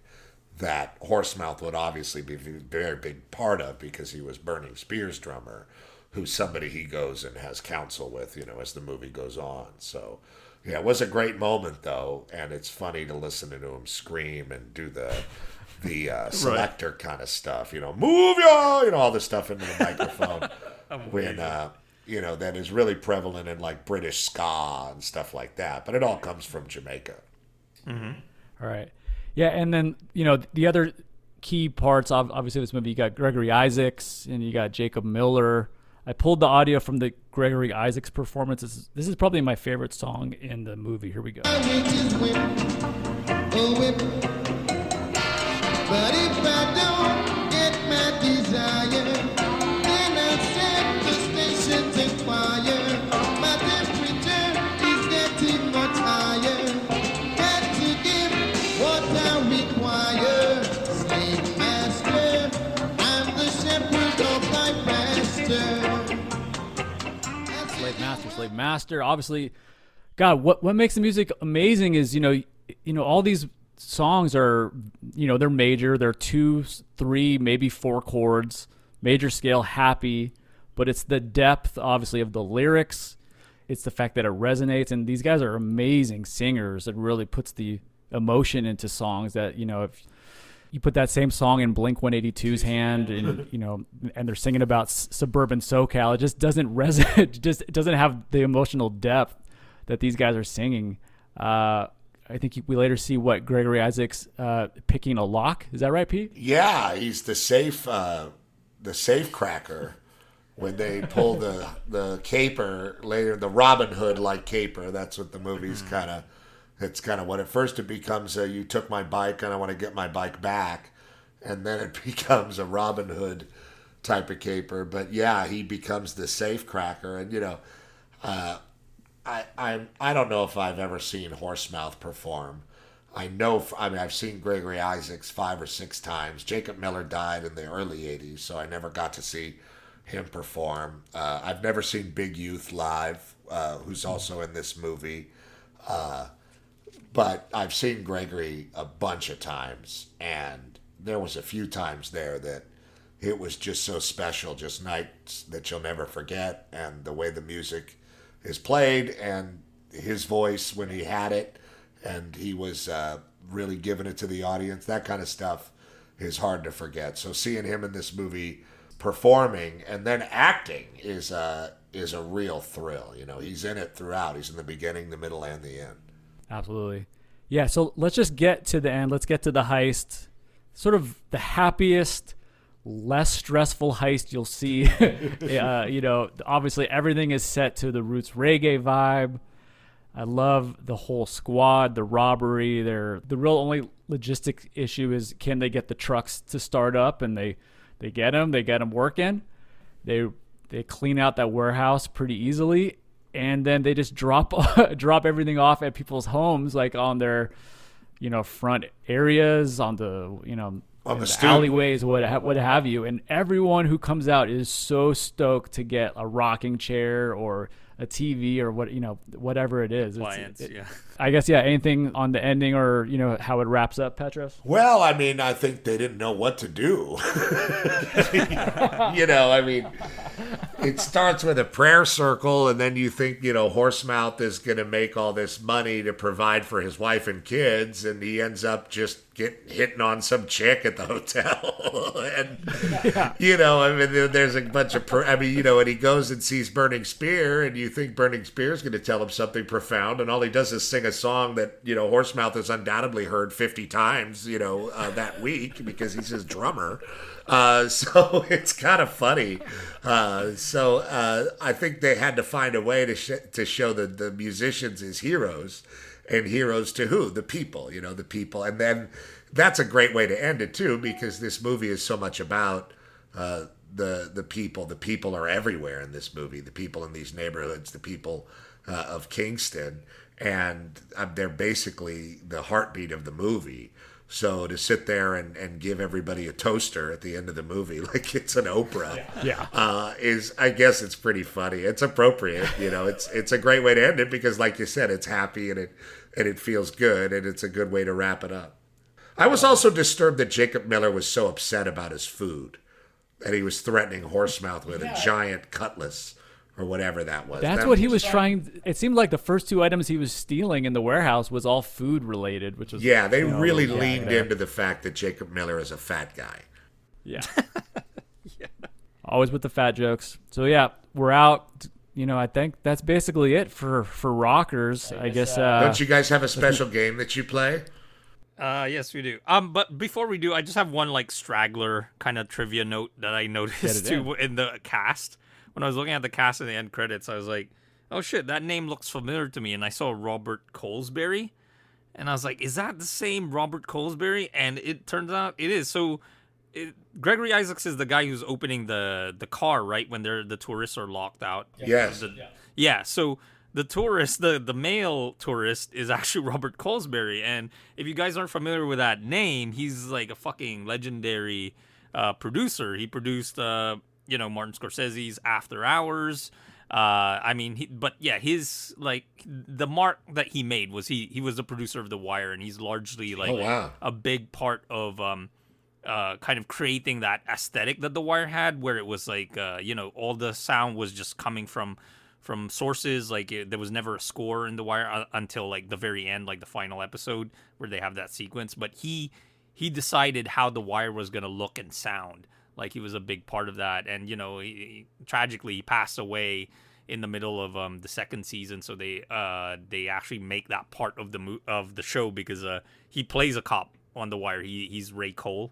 that Horsemouth would obviously be a very big part of because he was Burning Spears drummer, who's somebody he goes and has counsel with, you know, as the movie goes on. So, yeah, it was a great moment though, and it's funny to listen to him scream and do the the uh, selector kind of stuff, you know, move ya, you know, all this stuff into the microphone when uh, you know that is really prevalent in like British ska and stuff like that. But it all comes from Jamaica. All right. Yeah, and then you know the other key parts. Obviously, this movie you got Gregory Isaacs and you got Jacob Miller. I pulled the audio from the Gregory Isaacs performance. This is, this is probably my favorite song in the movie. Here we go. Master. Obviously, God, what what makes the music amazing is you know you know all these songs are you know they're major, they're two, three, maybe four chords, major scale, happy, but it's the depth, obviously, of the lyrics. It's the fact that it resonates, and these guys are amazing singers. It really puts the emotion into songs that you know if you put that same song in Blink 182's hand, and you know, and they're singing about s- suburban SoCal. It just doesn't resonate. Just doesn't have the emotional depth that these guys are singing. Uh, I think we later see what Gregory Isaacs uh, picking a lock. Is that right, Pete? Yeah, he's the safe uh, the safe cracker when they pull the the caper later the Robin Hood like caper. That's what the movie's kind of. It's kind of what at first it becomes a you took my bike and I want to get my bike back, and then it becomes a Robin Hood type of caper. But yeah, he becomes the safe cracker, and you know. Uh, I, I I don't know if I've ever seen Horsemouth perform. I know, I mean, I've seen Gregory Isaacs five or six times. Jacob Miller died in the early 80s, so I never got to see him perform. Uh, I've never seen Big Youth live, uh, who's also in this movie. Uh, but I've seen Gregory a bunch of times, and there was a few times there that it was just so special, just nights that you'll never forget, and the way the music is played, and his voice when he had it, and he was uh, really giving it to the audience. That kind of stuff is hard to forget. So seeing him in this movie performing and then acting is a is a real thrill. You know, he's in it throughout. He's in the beginning, the middle, and the end. Absolutely. Yeah, so let's just get to the end. Let's get to the heist. Sort of the happiest, less stressful heist you'll see. uh, you know, obviously everything is set to the Roots reggae vibe. I love the whole squad, the robbery. They're, the real only logistic issue is can they get the trucks to start up? And they, they get them. They get them working. They they clean out that warehouse pretty easily, and then they just drop drop everything off at people's homes, like on their you know front areas, on the you know On the the alleyways, what ha- what have you. And everyone who comes out is so stoked to get a rocking chair or a TV or what you know whatever it is. It's- Clients, it- yeah. I guess yeah. Anything on the ending or you know how it wraps up, Petros? Well, I mean, I think they didn't know what to do. you know, I mean, it starts with a prayer circle, and then you think, you know, Horsemouth is going to make all this money to provide for his wife and kids, and he ends up just get hitting on some chick at the hotel. and, you know, I mean, there's a bunch of, pr- I mean, you know, and he goes and sees Burning Spear, and you think Burning Spear is going to tell him something profound, and all he does is sing a song that, you know, Horsemouth has undoubtedly heard 50 times, you know, uh, that week because he's his drummer. Uh, so it's kind of funny. Uh, so uh, I think they had to find a way to sh- to show the, the musicians as heroes, and heroes to who? The people. You know, the people. And then that's a great way to end it too, because this movie is so much about uh, the the people. The people are everywhere in this movie. The people in these neighborhoods. The people uh, of Kingston, and uh, they're basically the heartbeat of the movie. So to sit there and, and give everybody a toaster at the end of the movie, like it's an Oprah, Yeah. uh, is I guess it's pretty funny. It's appropriate, you know. It's it's a great way to end it because, like you said, it's happy and it and it feels good and it's a good way to wrap it up. I was also disturbed that Jacob Miller was so upset about his food that he was threatening Horsemouth with a giant cutlass or whatever that was. That's That what he was trying. It seemed like the first two items he was stealing in the warehouse was all food related, which was Yeah, they you know, really yeah, leaned yeah. into the fact that Jacob Miller is a fat guy. Yeah. yeah. Always with the fat jokes. So yeah, we're out. You know, I think that's basically it for for rockers. I guess. uh, Don't you guys have a special game that you play? Uh, yes, we do. Um, but before we do, I just have one like straggler kind of trivia note that I noticed it too in the cast. When I was looking at the cast and the end credits, I was like, "Oh shit, that name looks familiar to me." And I saw Robert Colesberry, and I was like, "Is that the same Robert Colesberry?" And it turns out it is. So, it, Gregory Isaacs is the guy who's opening the the car right when they're the tourists are locked out. Yes. The- yeah. So the tourist, the the male tourist, is actually Robert Colesberry, and if you guys aren't familiar with that name, he's like a fucking legendary uh, producer. He produced, uh, you know, Martin Scorsese's After Hours. Uh, I mean, he, but yeah, his like the mark that he made was he he was the producer of The Wire, and he's largely like Oh, wow. a big part of um uh kind of creating that aesthetic that the wire had where it was like uh you know all the sound was just coming from from sources like it, there was never a score in the wire uh, until like the very end like the final episode where they have that sequence but he he decided how the wire was going to look and sound like he was a big part of that and you know he, he- tragically he passed away in the middle of um the second season so they uh they actually make that part of the mo- of the show because uh he plays a cop on the wire he he's Ray Cole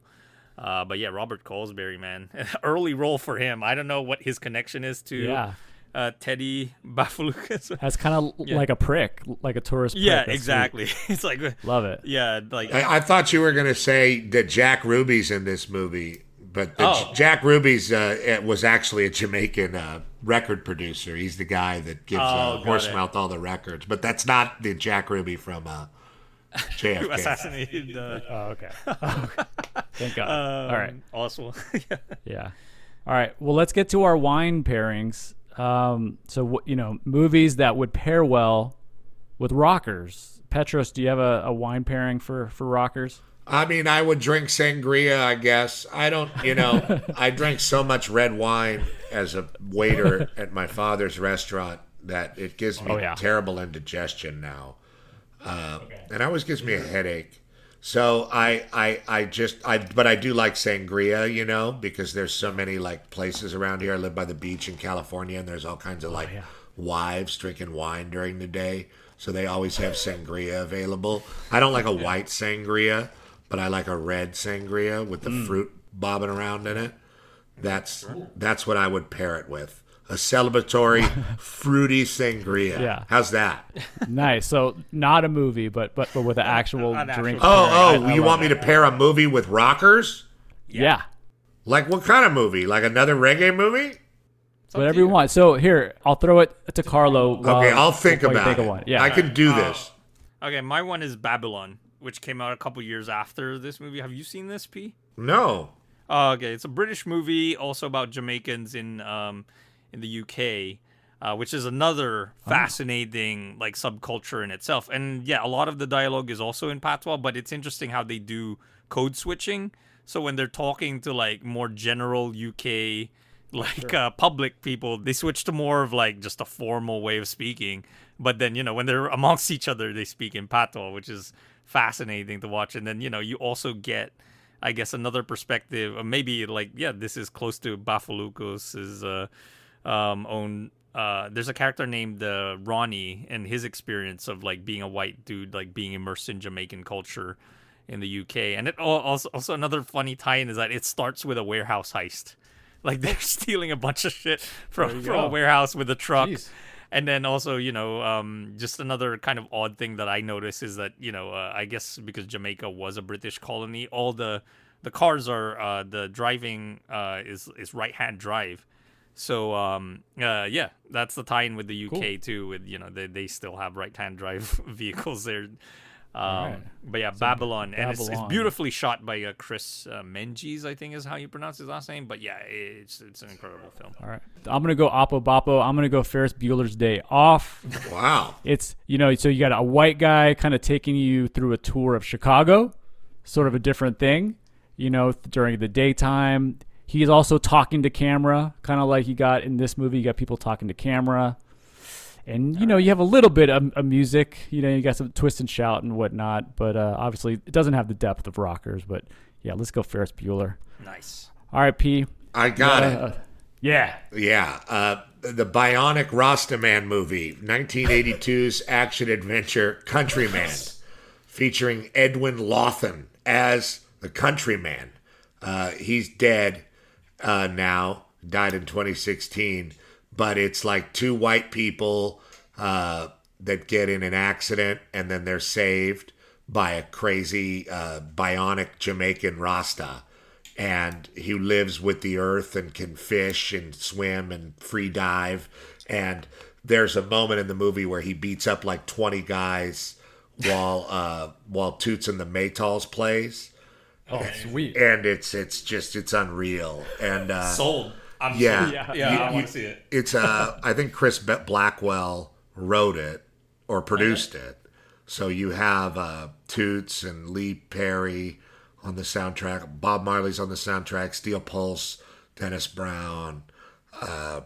uh, but yeah, Robert Colesberry, man, early role for him. I don't know what his connection is to Yeah. uh, Teddy Bafaloukos. That's kind of Yeah. like a prick, like a tourist. Prick. yeah, That's sweet. exactly. it's like Love it. Yeah, like I, I thought you were going to say that Jack Ruby's in this movie, but the, Oh. Jack Ruby's uh, it was actually a Jamaican uh, record producer. He's the guy that gives Oh, uh, got Horsemouth all the records, but that's not the Jack Ruby from uh, who JFK. assassinated. Uh, Oh, okay. Thank God. um, All right. Also, yeah. Yeah. All right. Well, let's get to our wine pairings. Um, so you know, movies that would pair well with rockers. Petros, do you have a, a wine pairing for for rockers? I mean, I would drink sangria, I guess. I don't, you know, I drank so much red wine as a waiter at my father's restaurant that it gives me Oh, yeah. terrible indigestion now. Uh, And it always gives me a headache. So I, I, I just, I, but I do like sangria, you know, because there's so many like places around here. I live by the beach in California, and there's all kinds of like wives drinking wine during the day. So they always have sangria available. I don't like a white sangria, but I like a red sangria with the mm. fruit bobbing around in it. That's that's what I would pair it with. A celebratory fruity sangria. Yeah. How's that? nice. So not a movie, but but but with an actual An actual- drink. Oh, pairing. oh, I- I you love want me to pair a movie with rockers? Yeah. Like what kind of movie? Like another reggae movie? Whatever you want. So here, I'll throw it to Carlo. Okay, I'll think about think it. of one. Yeah. I can do this. Uh, okay, my one is Babylon, which came out a couple years after this movie. Have you seen this, P? No. Oh, okay, it's a British movie, also about Jamaicans in um in the UK, uh, which is another fascinating like subculture in itself. And yeah, a lot of the dialogue is also in patois, but it's interesting how they do code switching. So when they're talking to like more general UK like uh, public people, they switch to more of like just a formal way of speaking. But then you know when they're amongst each other, they speak in patois, which is fascinating to watch. And then you know you also get I guess another perspective, uh, maybe like yeah, this is close to Bafaloukos' uh, um, own. Uh, there's a character named uh, Ronnie and his experience of like being a white dude, like being immersed in Jamaican culture in the UK. And it also also another funny tie-in is that it starts with a warehouse heist. Like they're stealing a bunch of shit from, from a warehouse with a truck. Jeez. And then also, you know, um, just another kind of odd thing that I notice is that, you know, uh, I guess because Jamaica was a British colony, all the the cars are uh, the driving uh, is is right hand drive. So um, uh, yeah, that's the tie-in with the UK too. With you know they they still have right hand drive vehicles there. Um, Alright. But yeah, Babylon, and it's, it's beautifully shot by uh, Chris uh, Menges, I think is how you pronounce his last name. But yeah, it's it's an incredible film. All right. I'm gonna go Oppo Boppo. I'm gonna go Ferris Bueller's Day Off. Wow. It's you know, so you got a white guy kind of taking you through a tour of Chicago, sort of a different thing. You know, during the daytime, he's also talking to camera, kind of like you got in this movie. You got people talking to camera, and you know, you have a little bit of, of music. You know, you got some twist and shout and whatnot, but uh, obviously, it doesn't have the depth of Rockers. But yeah, let's go Ferris Bueller. Nice. All right, P. I got Uh, it. Yeah. Yeah, uh, the Bionic Rastaman movie, 1982's action adventure Countryman, featuring Edwin Lawton as the Countryman. Uh, he's dead uh, now, died in 2016, but it's like two white people uh, that get in an accident and then they're saved by a crazy uh, bionic Jamaican Rasta and he lives with the earth and can fish and swim and free dive. And there's a moment in the movie where he beats up like 20 guys while uh, while Toots and the Maytals plays. Oh, sweet. And it's it's just it's unreal. And uh, Sold. I'm yeah, sold. Yeah, yeah, You- I want to see it. It's uh, I think Chris Blackwell wrote it or produced it. So you have uh, Toots and Lee Perry on the soundtrack. Bob Marley's on the soundtrack. Steel Pulse, Dennis Brown, uh,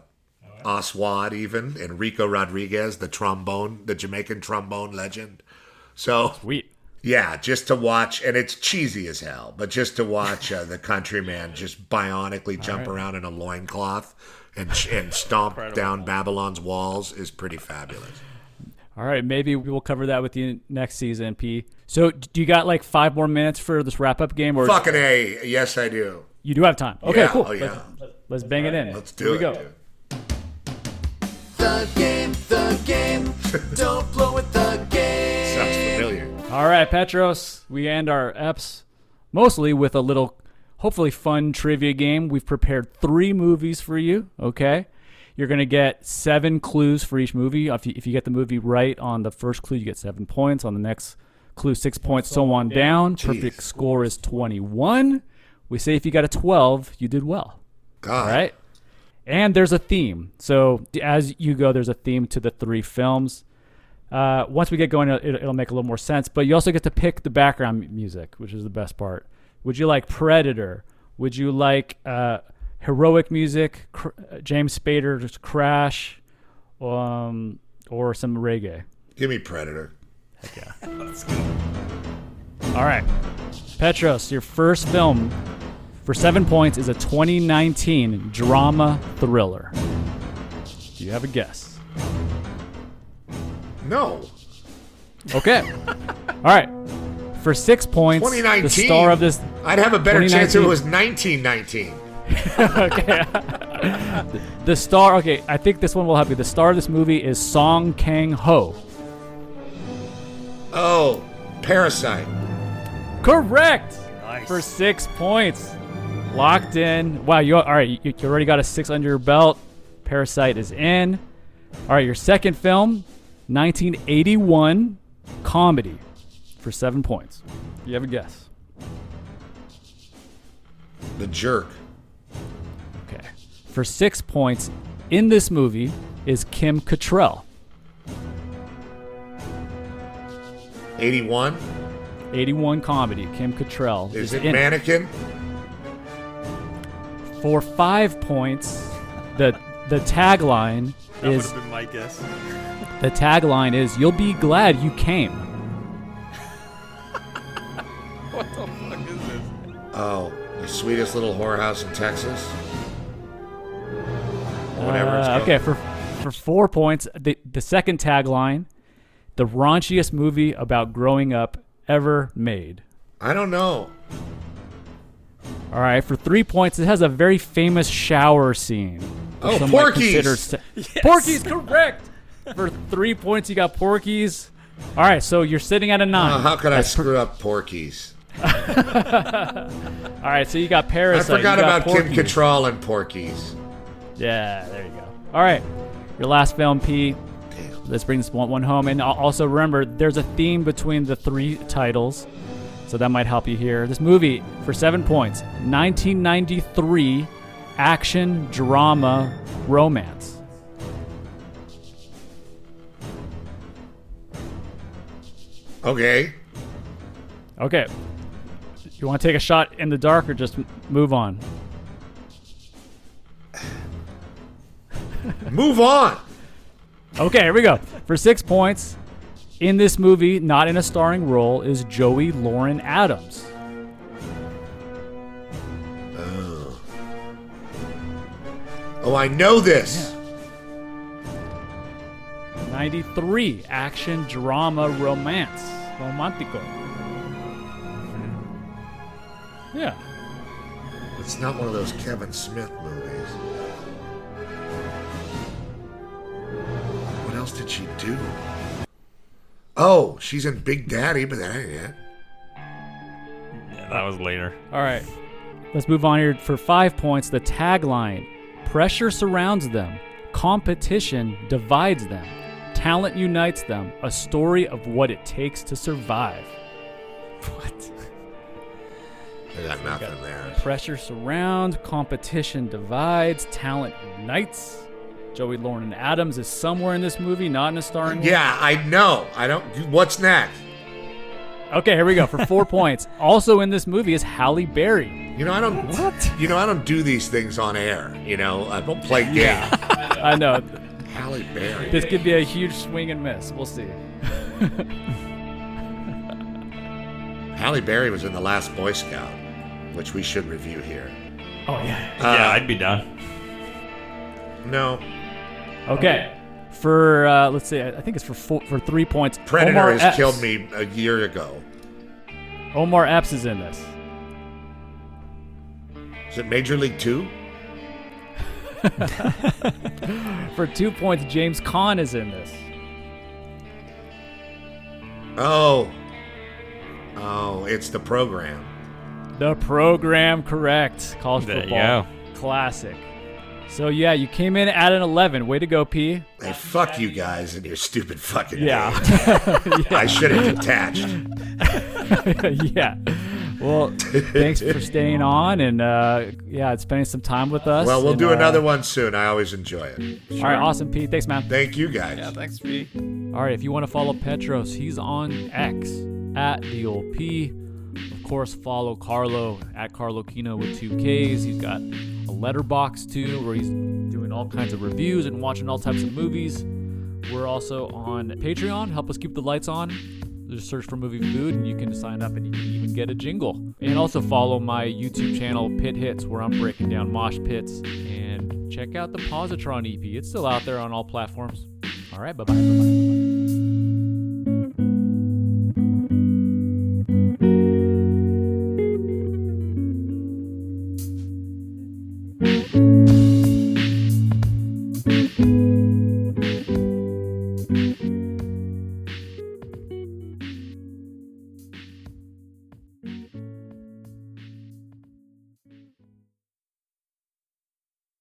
Oswald, even Enrico Rodriguez, the trombone, the Jamaican trombone legend. So Sweet. Yeah, just to watch, and it's cheesy as hell, but just to watch uh, the countryman just bionically jump around in a loincloth and, and stomp down Babylon's walls is pretty fabulous. All right, maybe we will cover that with you next season, P. So, do you got like five more minutes for this wrap up game, or Fucking A. Yes, I do. you do have time? Okay, Yeah, cool. oh, yeah. Let's, let's bang it in. Let's Here it. we go. dude. The game, the game. Don't blow it, the game. Sounds familiar. All right, Petros. We end our eps mostly with a little, hopefully fun trivia game. We've prepared three movies for you. Okay, you're gonna get seven clues for each movie. If you, if you get the movie right on the first clue, you get seven points. On the next clue, six points. So on down. Perfect score is twenty-one. We say if you got a twelve, you did well. God. All right. And there's a theme. So as you go, there's a theme to the three films. Uh, once we get going, it'll, it'll make a little more sense. But you also get to pick the background music, which is the best part. Would you like Predator? Would you like uh, heroic music? Cr- uh, James Spader's Crash, um, or some reggae? Give me Predator. Heck yeah! All right, Petros, your first film for seven points is a 2019 drama thriller. Do you have a guess? No. Okay. All right. For six points, 2019. the star of this. I'd have a better chance if it 2019. was 1919. okay. The star. Okay, I think this one will help you. The star of this movie is Song Kang Ho. Oh, Parasite. Correct. Nice. For six points, locked in. Wow, you all right? You, you already got a six under your belt. Parasite is in. All right, your second film, 1981 comedy, for seven points. You have a guess? The Jerk. Okay. For six points, in this movie is Kim Cattrall. 81. 81 comedy, Kim Cattrall Is is it in. Mannequin? For five points, the the tagline That would is have been my guess. the tagline is "You'll be glad you came." What the fuck is this? Oh, the sweetest little whorehouse in Texas. Whatever Uh, called. okay, for for four points, the the second tagline, the raunchiest movie about growing up ever made. I don't know. All right, for three points, it has a very famous shower scene. Which Oh, some might Porky's. consider se- Porky's, correct. for three points, you got Porky's. All right, so you're sitting at a nine. Uh, how could I That's per- screw up Porky's? All right, so you got Paris. I forgot you got about Kim Porky's. Cattrall and Porky's. Yeah, there you go. All right, your last film, P. Damn. Let's bring this one, one home. And also remember, there's a theme between the three titles, so that might help you here. This movie, for seven points, 1993 action drama romance. Okay. Okay. You want to take a shot in the dark or just move on? Move on. Okay, here we go. For six points, in this movie, not in a starring role, is Joey Lauren Adams. Oh, I know this. 93 action drama romance. Romantico. Hmm. Yeah. It's not one of those Kevin Smith movies. What else did she do? Oh, she's in Big Daddy, but that ain't it. Yeah, that was later. All right. Let's move on here for five points. The tagline Pressure surrounds them, competition divides them, talent unites them. A story of what it takes to survive. What? I got nothing there. Pressure surrounds, competition divides, talent unites. Joey Lauren Adams is somewhere in this movie, not in a starring. Yeah, I know. I don't. What's next? Okay, here we go for four points. Also in this movie is Halle Berry. You know, I don't. What? You know, I don't do these things on air. You know, I don't play games. I know. Halle Berry. This could be a huge swing and miss. We'll see. Halle Berry was in The Last Boy Scout, which we should review here. Oh yeah. yeah, Uh, I'd be done. No. Okay. For uh, let's see, I I think it's for four, for three points. Predator Omar has Epps. killed me a year ago. Omar Epps is in this. Is it Major League Two? For two points, James Caan is in this. Oh. Oh, it's the program. The program, correct. College There football go. classic. So yeah, you came in at an 11. Way to go, P. Hey, fuck you guys and your stupid fucking Yeah. names. I should have detached. yeah. Well, thanks for staying on and uh, yeah, spending some time with us. Well, we'll and, do uh, another one soon. I always enjoy it. All right, awesome, Pete. Thanks, man. Thank you guys. Yeah, thanks, V. All right, if you want to follow Petros, he's on X at the old P. Of course, follow Carlo at Carlo Kino with two Ks. He's got a Letterboxd too, where he's doing all kinds of reviews and watching all types of movies. We're also on Patreon. Help us keep the lights on. Just search for movie food, and you can sign up, and you can even get a jingle. And also follow my YouTube channel, Pit Hits, where I'm breaking down mosh pits. And check out the Positron EP. It's still out there on all platforms. All right, bye bye. Bye bye.